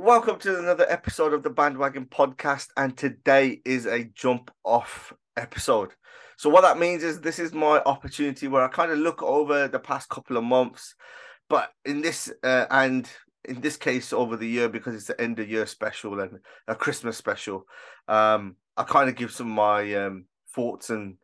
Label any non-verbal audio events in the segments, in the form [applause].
Welcome to another episode of the Bhandwagon Podcast, and today is a jump off episode. So, what that means is this is my opportunity where I kind of look over the past couple of months, but in this uh, and in this case over the year because it's the end of year special and a Christmas special, um, I kind of give some of my um, thoughts and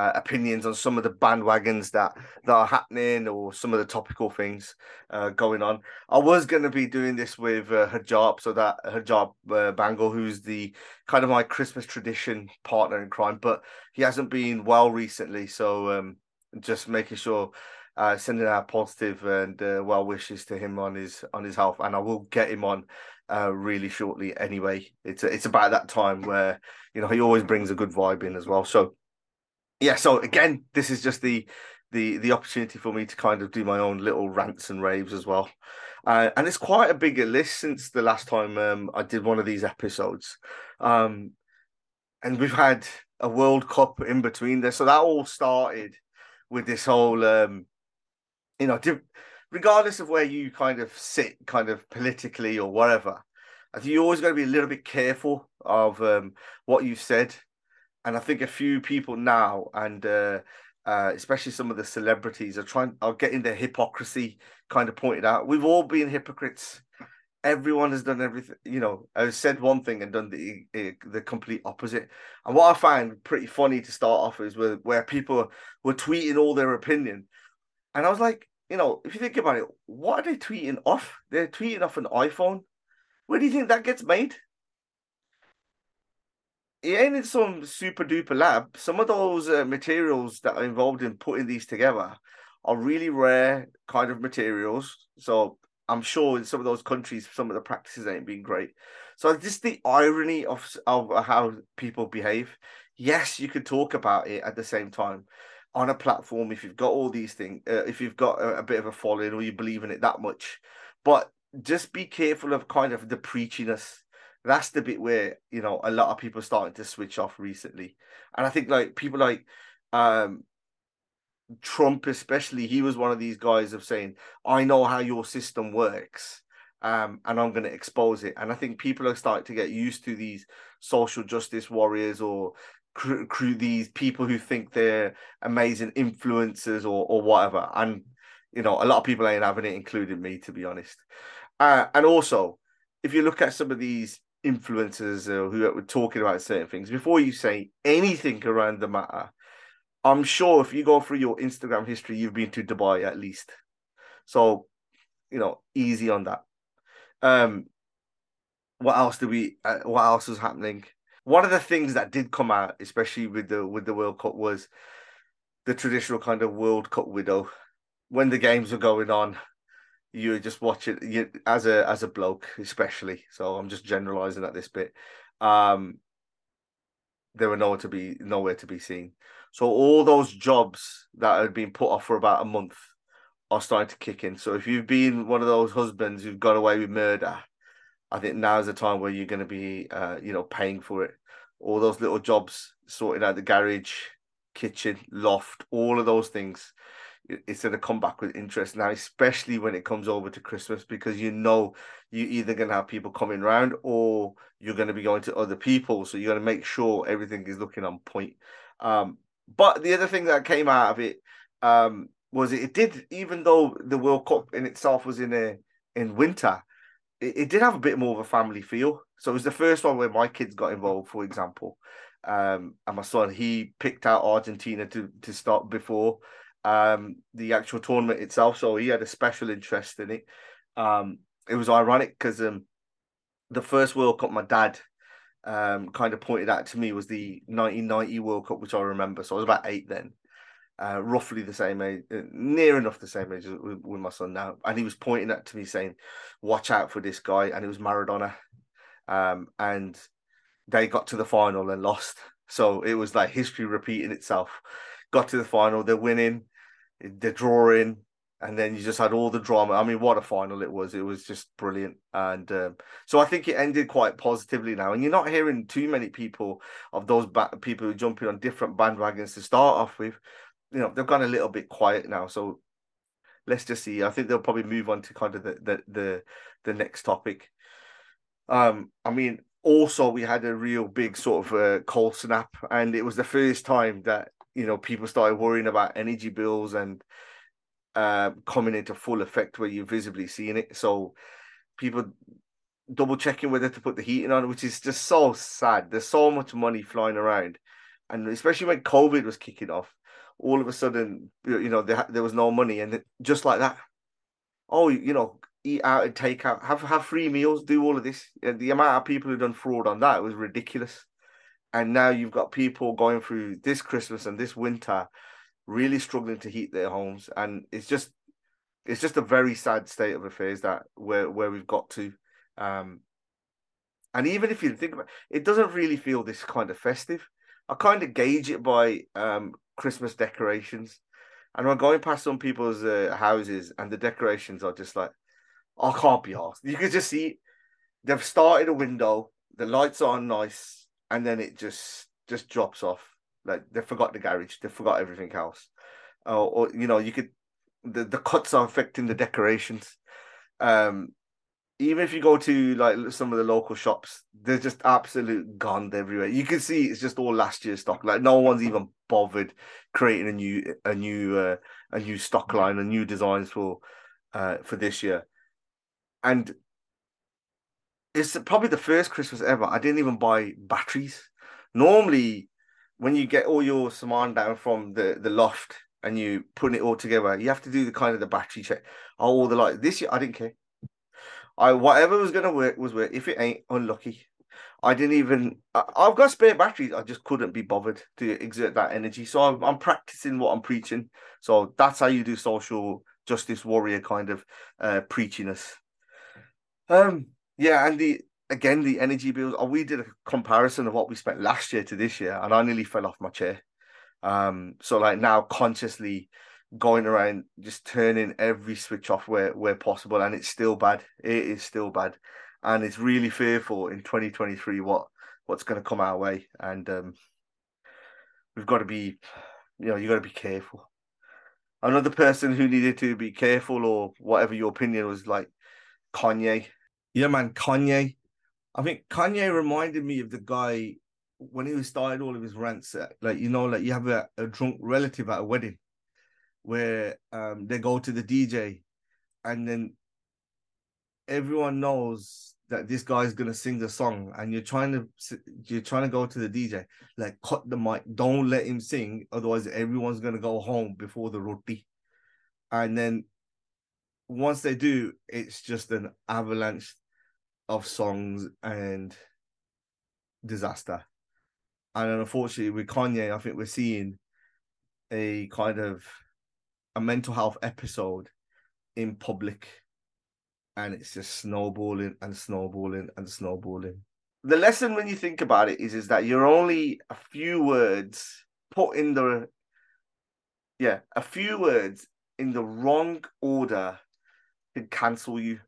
uh, opinions on some of the bandwagons that that are happening or some of the topical things uh, going on. I was going to be doing this with uh, Hijab, so that Hijab uh, Bangle, who's the kind of my Christmas tradition partner in crime, but he hasn't been well recently, so um, just making sure. Uh, sending out positive and uh, well wishes to him on his on his health, and I will get him on uh, really shortly. Anyway, it's it's about that time where you know he always brings a good vibe in as well. So yeah, so again, this is just the the the opportunity for me to kind of do my own little rants and raves as well. Uh, and it's quite a bigger list since the last time um, I did one of these episodes. Um, and we've had a World Cup in between there. So that all started with this whole, um, you know, regardless of where you kind of sit, kind of politically or whatever, I think you always got to be a little bit careful of um, what you've said and I think a few people now, and uh, uh, especially some of the celebrities, are trying are getting their hypocrisy kind of pointed out. We've all been hypocrites. Everyone has done everything, you know, has said one thing and done the the complete opposite. And what I find pretty funny to start off is where where people were tweeting all their opinion, and I was like, you know, if you think about it, what are they tweeting off? They're tweeting off an iPhone. Where do you think that gets made? It ain't in some super duper lab. Some of those uh, materials that are involved in putting these together are really rare kind of materials. So I'm sure in some of those countries, some of the practices ain't been great. So just the irony of of how people behave. Yes, you could talk about it at the same time on a platform if you've got all these things, uh, if you've got a, a bit of a following or you believe in it that much. But just be careful of kind of the preachiness that's the bit where you know a lot of people starting to switch off recently. And i think like people like um trump especially he was one of these guys of saying i know how your system works um and i'm going to expose it. And i think people are starting to get used to these social justice warriors or crew these people who think they're amazing influencers or or whatever. And you know a lot of people ain't having it including me to be honest. Uh, and also if you look at some of these influencers uh, who are talking about certain things before you say anything around the matter i'm sure if you go through your instagram history you've been to dubai at least. So you know easy on that. Um what else did we uh, what else was happening? One of the things that did come out especially with the with the world cup was the traditional kind of world cup widow when the games were going on you just watch it you, as a as a bloke, especially. So I'm just generalizing at this bit. Um, there were nowhere to be nowhere to be seen. So all those jobs that had been put off for about a month are starting to kick in. So if you've been one of those husbands who've got away with murder, I think now's the time where you're going to be, uh, you know, paying for it. All those little jobs, sorting out the garage, kitchen, loft, all of those things it's going to come back with interest now, especially when it comes over to Christmas, because you know you're either going to have people coming around or you're going to be going to other people. So you're going to make sure everything is looking on point. Um, but the other thing that came out of it um, was it, it, did, even though the World Cup in itself was in a in winter, it, it, did have a bit more of a family feel. So it was the first one where my kids got involved, for example. Um, and my son, he picked out Argentina to to start before um, the actual tournament itself. So he had a special interest in it. Um, it was ironic because um, the first World Cup my dad um, kind of pointed out to me was the 1990 World Cup, which I remember. So I was about eight then, uh, roughly the same age, uh, near enough the same age with, with, my son now. And he was pointing at to me saying, "Watch out for this guy," and it was Maradona. Um, and they got to the final and lost. So it was like history repeating itself. Got to the final, they're winning the drawing, and then you just had all the drama. I mean, what a final it was! It was just brilliant, and um, so I think it ended quite positively now. And you're not hearing too many people of those ba- people who jumping on different bandwagons to start off with. You know, they've gone a little bit quiet now. So let's just see. I think they'll probably move on to kind of the the the, the next topic. Um, I mean, also we had a real big sort of uh, cold snap, and it was the first time that you know people started worrying about energy bills and uh, coming into full effect where you're visibly seeing it. So people double checking whether to put the heating on, which is just so sad. There's so much money flying around, and especially when COVID was kicking off, all of a sudden, you know, there, there was no money, and just like that, oh, you know, eat out and take out, have have free meals, do all of this. The amount of people who done fraud on that was ridiculous and now you've got people going through this Christmas and this winter really struggling to heat their homes, and it's just it's just a very sad state of affairs that where where we've got to. Um, and even if you think about it, it doesn't really feel this kind of festive. I kind of gauge it by um, Christmas decorations. And I'm going past some people's uh, houses and the decorations are just like, I can't be asked. You can just see they've started a window, the lights are nice, and then it just just drops off. Like they forgot the garage, they forgot everything else. Uh, or you know, you could the, the cuts are affecting the decorations. Um, even if you go to like some of the local shops, they're just absolute gone everywhere. You can see it's just all last year's stock. Like no one's even bothered creating a new a new uh, a new stock line, a new designs for uh for this year. And it's probably the first Christmas ever. I didn't even buy batteries. Normally, when you get all your saman down from the, the loft and you put it all together, you have to do the kind of the battery check. All the light. This year, I didn't care. I whatever was gonna work was work. If it ain't, unlucky. I didn't even. I, have got spare batteries. I just couldn't be bothered to exert that energy. So I'm, I'm practicing what I'm preaching. So that's how you do social justice warrior kind of uh, preachiness. Um, yeah, and the again the energy bills. Oh, we did a comparison of what we spent last year to this year, and I nearly fell off my chair. Um, so like now consciously going around just turning every switch off where where possible, and it's still bad. It is still bad, and it's really fearful in 2023 what what's going to come our way, and um, we've got to be, you know, you got to be careful. Another person who needed to be careful, or whatever your opinion was, like Kanye yeah, man, Kanye. I think Kanye reminded me of the guy when he started all of his rants. Like you know, like you have a, a drunk relative at a wedding, where um they go to the DJ, and then everyone knows that this guy's gonna sing the song, and you're trying to you're trying to go to the DJ, like cut the mic, don't let him sing, otherwise everyone's gonna go home before the roti, and then once they do, it's just an avalanche of songs and disaster. And unfortunately, with Kanye, I think we're seeing a kind of a mental health episode in public, and it's just snowballing and snowballing and snowballing. The lesson, when you think about it, is is that you're only a few words put in the yeah a few words in the wrong order can cancel you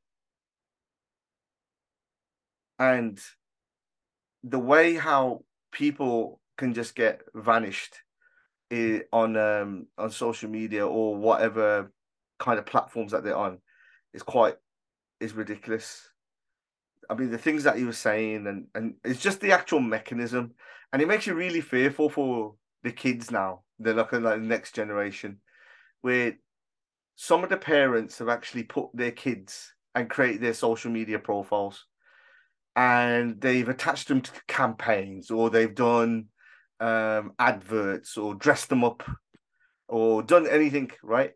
and the way how people can just get vanished on um on social media or whatever kind of platforms that they're on is quite is ridiculous. I mean, the things that he was saying, and and it's just the actual mechanism, and it makes you really fearful for the kids now. They're looking like the next generation, where some of the parents have actually put their kids and created their social media profiles, and they've attached them to campaigns, or they've done um, adverts, or dressed them up, or done anything right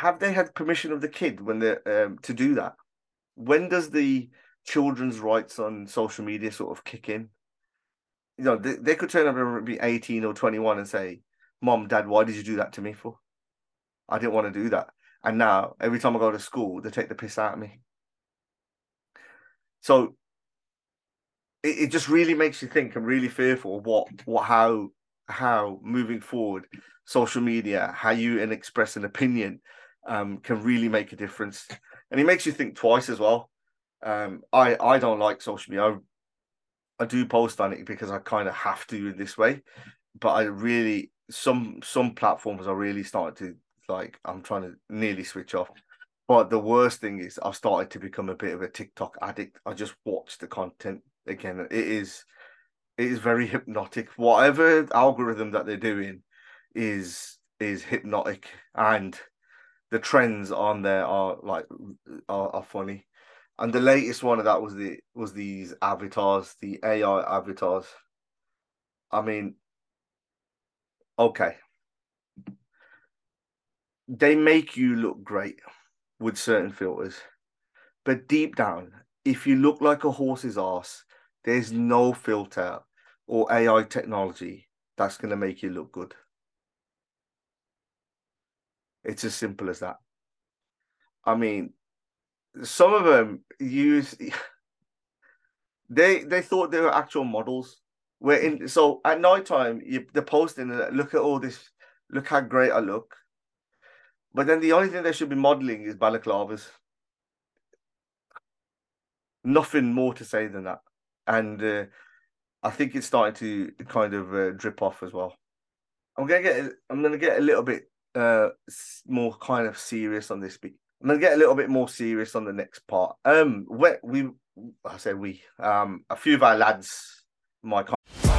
have they had permission of the kid when they um, to do that? When does the children's rights on social media sort of kick in? You know, they, they could turn up and be 18 or 21 and say, Mom, Dad, why did you do that to me for? I didn't want to do that. And now every time I go to school, they take the piss out of me. So it, it just really makes you think. I'm really fearful what what how how moving forward social media, how you and express an opinion um, can really make a difference. And it makes you think twice as well. Um, I I don't like social media. I, I do post on it because I kind of have to in this way, but I really some some platforms are really starting to like I'm trying to nearly switch off. But the worst thing is I've started to become a bit of a TikTok addict. I just watch the content again. It is it is very hypnotic. Whatever algorithm that they're doing is is hypnotic and the trends on there are like are, are funny. And the latest one of that was the was these avatars, the AI avatars. I mean, okay. They make you look great with certain filters. But deep down, if you look like a horse's ass, there's no filter or AI technology that's going to make you look good. It's as simple as that. I mean, some of them use [laughs] they they thought they were actual models. We're in so at night time you they're posting look at all this look how great I look. But then the only thing they should be modeling is balaclavas. Nothing more to say than that. And uh, I think it's starting to kind of uh, drip off as well. I'm gonna get I'm gonna get a little bit uh more kind of serious on this. I'm gonna get a little bit more serious on the next part. Um, we, we I say we, um, a few of our lads, my.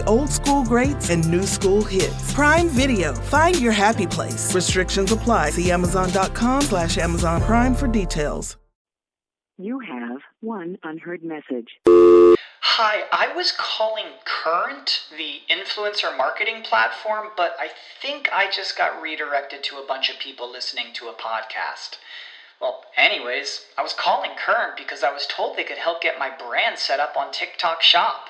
enjoy old school greats and new school hits. Prime Video. Find your happy place. Restrictions apply. See Amazon.com slash Amazon Prime for details. You have one unheard message. Hi, I was calling Current, the influencer marketing platform, but I think I just got redirected to a bunch of people listening to a podcast. Well, anyways, I was calling Current because I was told they could help get my brand set up on TikTok Shop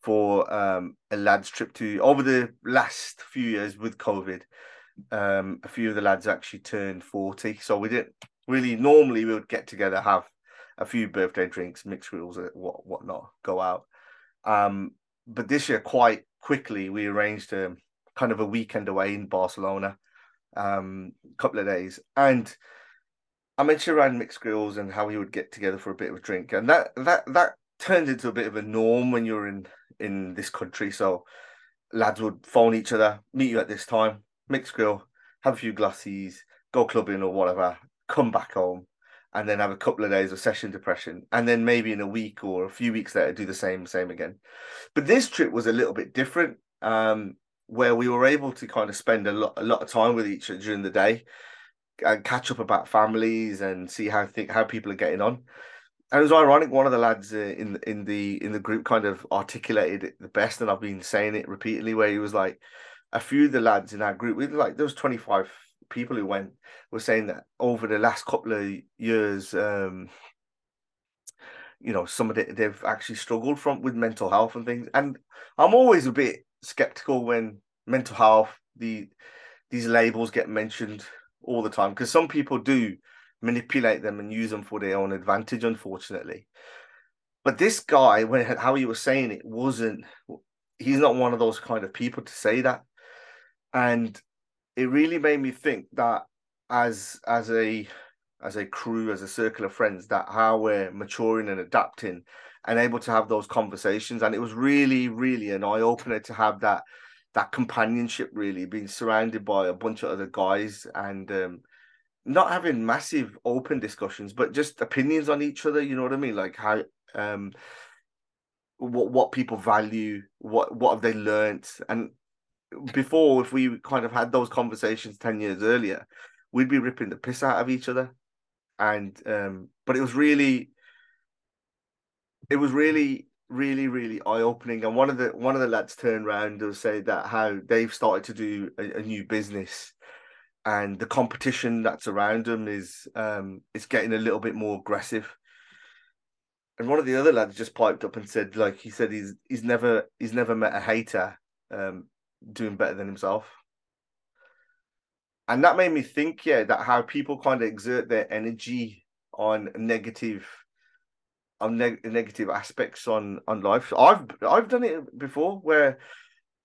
for um, a lads trip to over the last few years with COVID. Um, a few of the lads actually turned 40. So we didn't really normally we would get together, have a few birthday drinks, mixed grills, what whatnot, go out. Um, but this year, quite quickly, we arranged a kind of a weekend away in Barcelona, um, couple of days, and I mentioned around mixed grills and how we would get together for a bit of a drink, and that that that turned into a bit of a norm when you're in in this country. So lads would phone each other, meet you at this time, mix grill, have a few glasses, go clubbing or whatever, come back home, and then have a couple of days of session depression, and then maybe in a week or a few weeks later do the same, same again. But this trip was a little bit different, um, where we were able to kind of spend a lot, a lot of time with each other during the day, and catch up about families and see how think how people are getting on. And it was ironic. One of the lads uh, in in the in the group kind of articulated it the best, and I've been saying it repeatedly. Where he was like, a few of the lads in our group, we like there was twenty five people who went were saying that over the last couple of years, um, you know, some of it they've actually struggled from with mental health and things. And I'm always a bit skeptical when mental health, the these labels get mentioned all the time because some people do manipulate them and use them for their own advantage, unfortunately. But this guy, when how he was saying it, wasn't. He's not one of those kind of people to say that, and it really made me think that as as a as a crew, as a circle of friends, that how we're maturing and adapting and able to have those conversations. And it was really, really an eye opener to have that that companionship, really being surrounded by a bunch of other guys and um, not having massive open discussions, but just opinions on each other. You know what I mean? Like how um what what people value, what what have they learned, and before, if we kind of had those conversations 10 years earlier, we'd be ripping the piss out of each other. And, um, but it was really, it was really, really, really eye opening. And one of the, one of the lads turned around and say that how they've started to do a, a new business and the competition that's around them is, um, is getting a little bit more aggressive. And one of the other lads just piped up and said, like he said, he's he's never he's never met a hater um, doing better than himself. And that made me think, yeah, that how people kind of exert their energy on negative on neg- negative aspects on on life. I've I've done it before where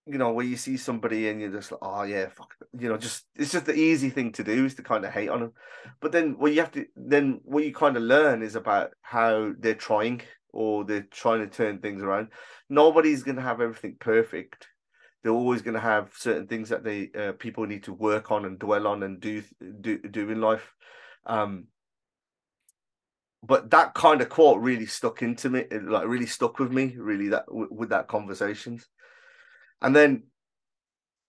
you know where you see somebody and you're just like, oh yeah, fuck, you know, just it's just the easy thing to do is to kind of hate on them. But then what you have to then what you kind of learn is about how they're trying or they're trying to turn things around. Nobody's gonna have everything perfect they're always going to have certain things that they uh, people need to work on and dwell on and do do do in life. Um, but that kind of quote really stuck into me, like really stuck with me, really that with that conversations. And then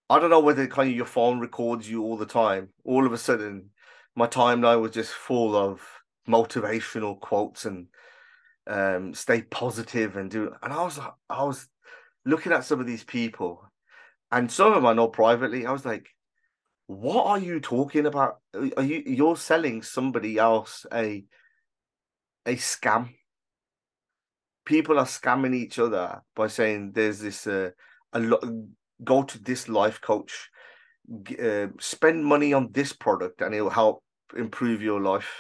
I don't know whether kind of your phone records you all the time. All of a sudden, my timeline was just full of motivational quotes and um, stay positive and do. And I was I was looking at some of these people and some of them I know privately. I was like, "What are you talking about? Are you you're selling somebody else a a scam? People are scamming each other by saying there's this uh, a lot. Go to this life coach, uh, spend money on this product, and it'll help improve your life."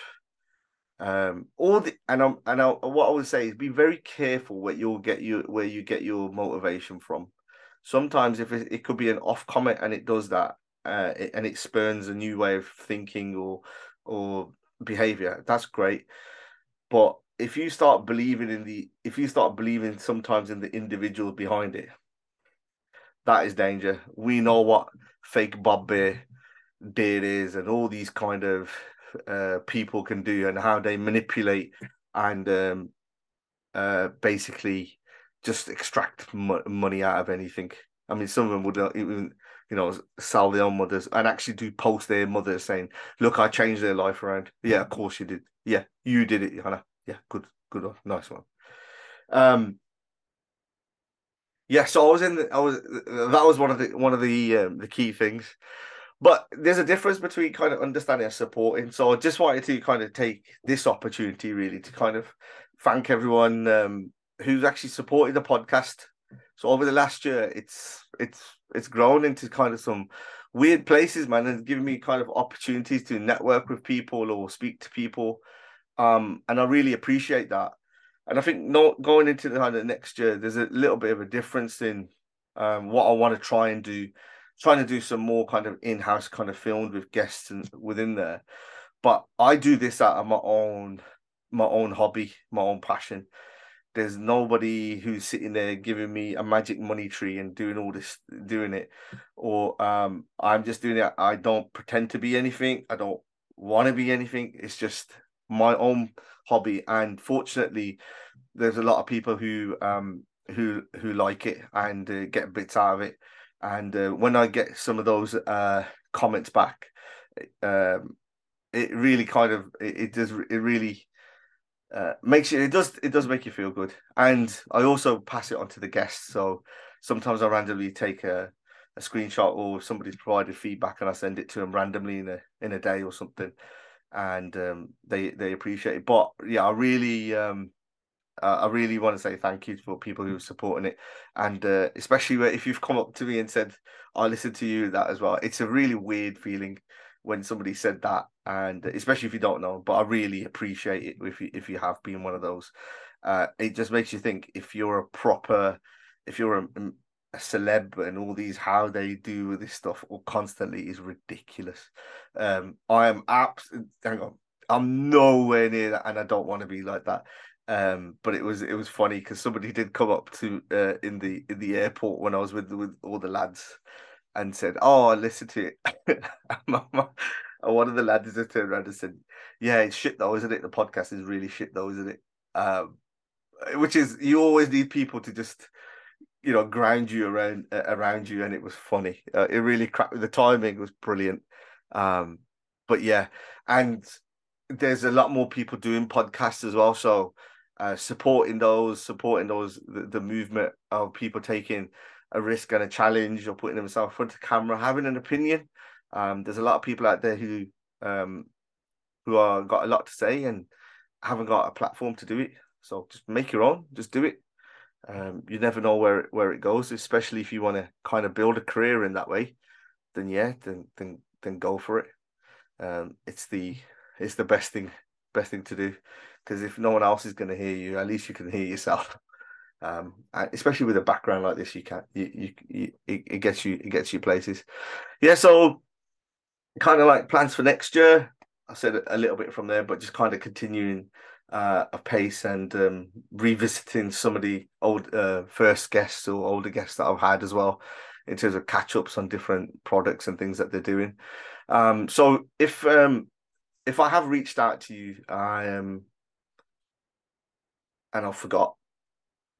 Um, all the and I'm and I, what I would say is be very careful where you'll get you where you get your motivation from sometimes if it, it could be an off comment and it does that uh, it, and it spurns a new way of thinking or or behavior that's great but if you start believing in the if you start believing sometimes in the individual behind it that is danger we know what fake bob bear did is and all these kind of uh, people can do and how they manipulate and um, uh, basically just extract mo- money out of anything. I mean, some of them would even you know sell their own mothers and actually do post their mothers saying, "Look, I changed their life around." Yeah, of course you did. Yeah, you did it, Hannah. Yeah, good, good one, nice one. Um, yeah, so I was in. The, I was that was one of the one of the um, the key things. But there's a difference between kind of understanding and supporting. So I just wanted to kind of take this opportunity really to kind of thank everyone um, who's actually supported the podcast. So over the last year, it's it's it's grown into kind of some weird places, man, and giving me kind of opportunities to network with people or speak to people. Um, and I really appreciate that. And I think not going into the kind of next year, there's a little bit of a difference in um, what I want to try and do. Trying to do some more kind of in-house kind of filmed with guests and within there, but I do this out of my own my own hobby, my own passion. There's nobody who's sitting there giving me a magic money tree and doing all this, doing it, or um, I'm just doing it. I don't pretend to be anything. I don't want to be anything. It's just my own hobby, and fortunately, there's a lot of people who um who who like it and uh, get bits out of it and uh, when I get some of those uh, comments back, um, it really kind of it, it does it really uh, makes you it does it does make you feel good. And I also pass it on to the guests. So sometimes I randomly take a, a screenshot or somebody's provided feedback and I send it to them randomly in a in a day or something, and um, they they appreciate it. But yeah, I really um, uh, I really want to say thank you for people who are supporting it, and uh, especially if you've come up to me and said, "I listened to you," that as well. It's a really weird feeling when somebody said that, and especially if you don't know. But I really appreciate it if you if you have been one of those. Uh, it just makes you think if you're a proper, if you're a, a celeb and all these how they do this stuff all constantly is ridiculous. Um, I am abs. Hang on. I'm nowhere near that, and I don't want to be like that. Um, but it was it was funny because somebody did come up to uh, in the in the airport when I was with with all the lads and said, "Oh, I listened to it." [laughs] one of the lads just turned around and said, "Yeah, it's shit though, isn't it? The podcast is really shit though, isn't it?" Um, which is you always need people to just you know ground you around uh, around you, and it was funny. Uh, it really cracked. The timing was brilliant. Um, but yeah, and there's a lot more people doing podcasts as well, so uh, supporting those, supporting those the, the, movement of people taking a risk and a challenge or putting themselves in front of camera, having an opinion. Um, there's a lot of people out there who um, who are got a lot to say and haven't got a platform to do it. So just make your own, just do it. Um, you never know where where it goes, especially if you want to kind of build a career in that way. Then yeah, then then then go for it. Um, it's the it's the best thing best thing to do because if no one else is going to hear you, at least you can hear yourself. [laughs] Um, especially with a background like this, you can you, you, you it, it gets you it gets you places. Yeah, so kind of like plans for next year. I said a little bit from there, but just kind of continuing uh, a pace and um, revisiting some of the old uh, first guests or older guests that I've had as well in terms of catch ups on different products and things that they're doing. Um, so if um, if I have reached out to you, I. Um, and I forgot,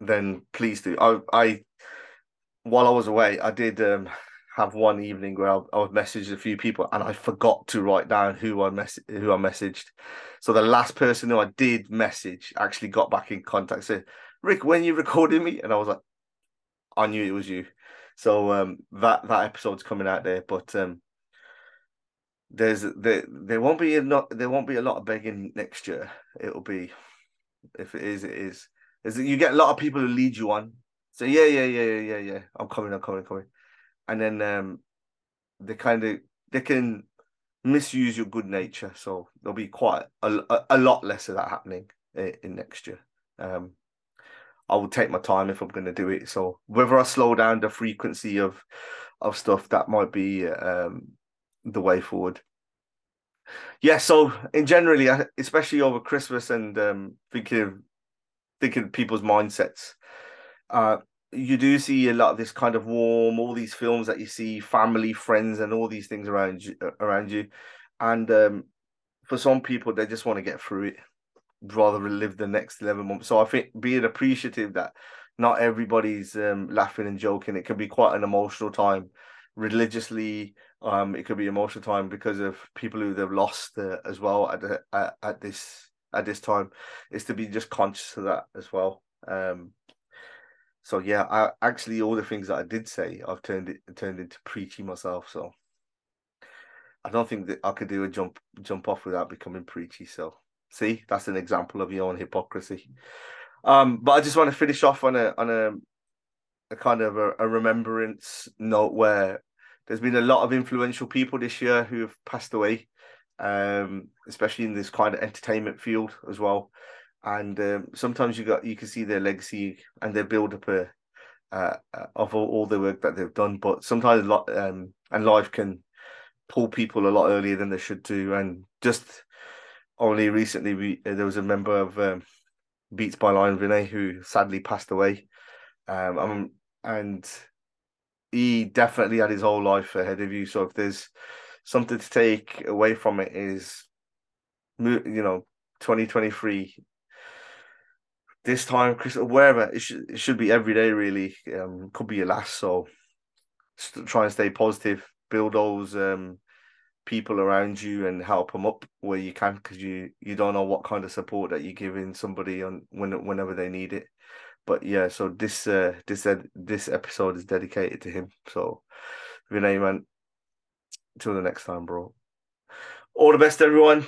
then please do. I, I while I was away, I did um, have one evening where I, I would message a few people, and I forgot to write down who I mess who I messaged. So the last person who I did message actually got back in contact. Said, "Rick, when you [laughs] recording me?" And I was like, "I knew it was you." So um, that that episode's coming out there, but um, there's there there won't be a not there won't be a lot of begging next year. It'll be if it is, it is. Is you get a lot of people who lead you on. So yeah, yeah, yeah, yeah, yeah, yeah. I'm coming, I'm coming, I'm coming. And then um they kind of they can misuse your good nature. So there'll be quite a, a, lot less of that happening in, in next year. Um I will take my time if I'm going to do it. So whether I slow down the frequency of of stuff, that might be um, the way forward yeah, so in generally, especially over Christmas and um, thinking of thinking of people's mindsets, uh, you do see a lot of this kind of warm, all these films that you see, family, friends, and all these things around you, uh, around you, and um, for some people, they just want to get through it rather than live the next eleven months. So I think being appreciative that not everybody's um, laughing and joking. It can be quite an emotional time, religiously. Um, it could be emotional time because of people who they've lost uh, as well at, the, at at this at this time. Is to be just conscious of that as well. Um, so yeah, I actually all the things that I did say, I've turned it turned into preachy myself. So I don't think that I could do a jump jump off without becoming preachy. So see, that's an example of your own hypocrisy. Um, but I just want to finish off on a on a a kind of a, a remembrance note where there's been a lot of influential people this year who have passed away, um, especially in this kind of entertainment field as well. And um, sometimes you got you can see their legacy and their build up a, uh, uh, of all, all, the work that they've done. But sometimes a lot um, and life can pull people a lot earlier than they should do. And just only recently, we there was a member of um, Beats by Lion Vinay who sadly passed away. Um, um, and he definitely had his whole life ahead of you. So if there's something to take away from it is, you know, 2023. This time, Chris, wherever it should, it should be every day. Really, um, could be your last. So try and stay positive. Build those um people around you and help them up where you can because you you don't know what kind of support that you're giving somebody on when whenever they need it but yeah so this uh this this episode is dedicated to him so Vinay man till the next time bro all the best everyone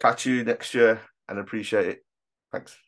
catch you next year and appreciate it thanks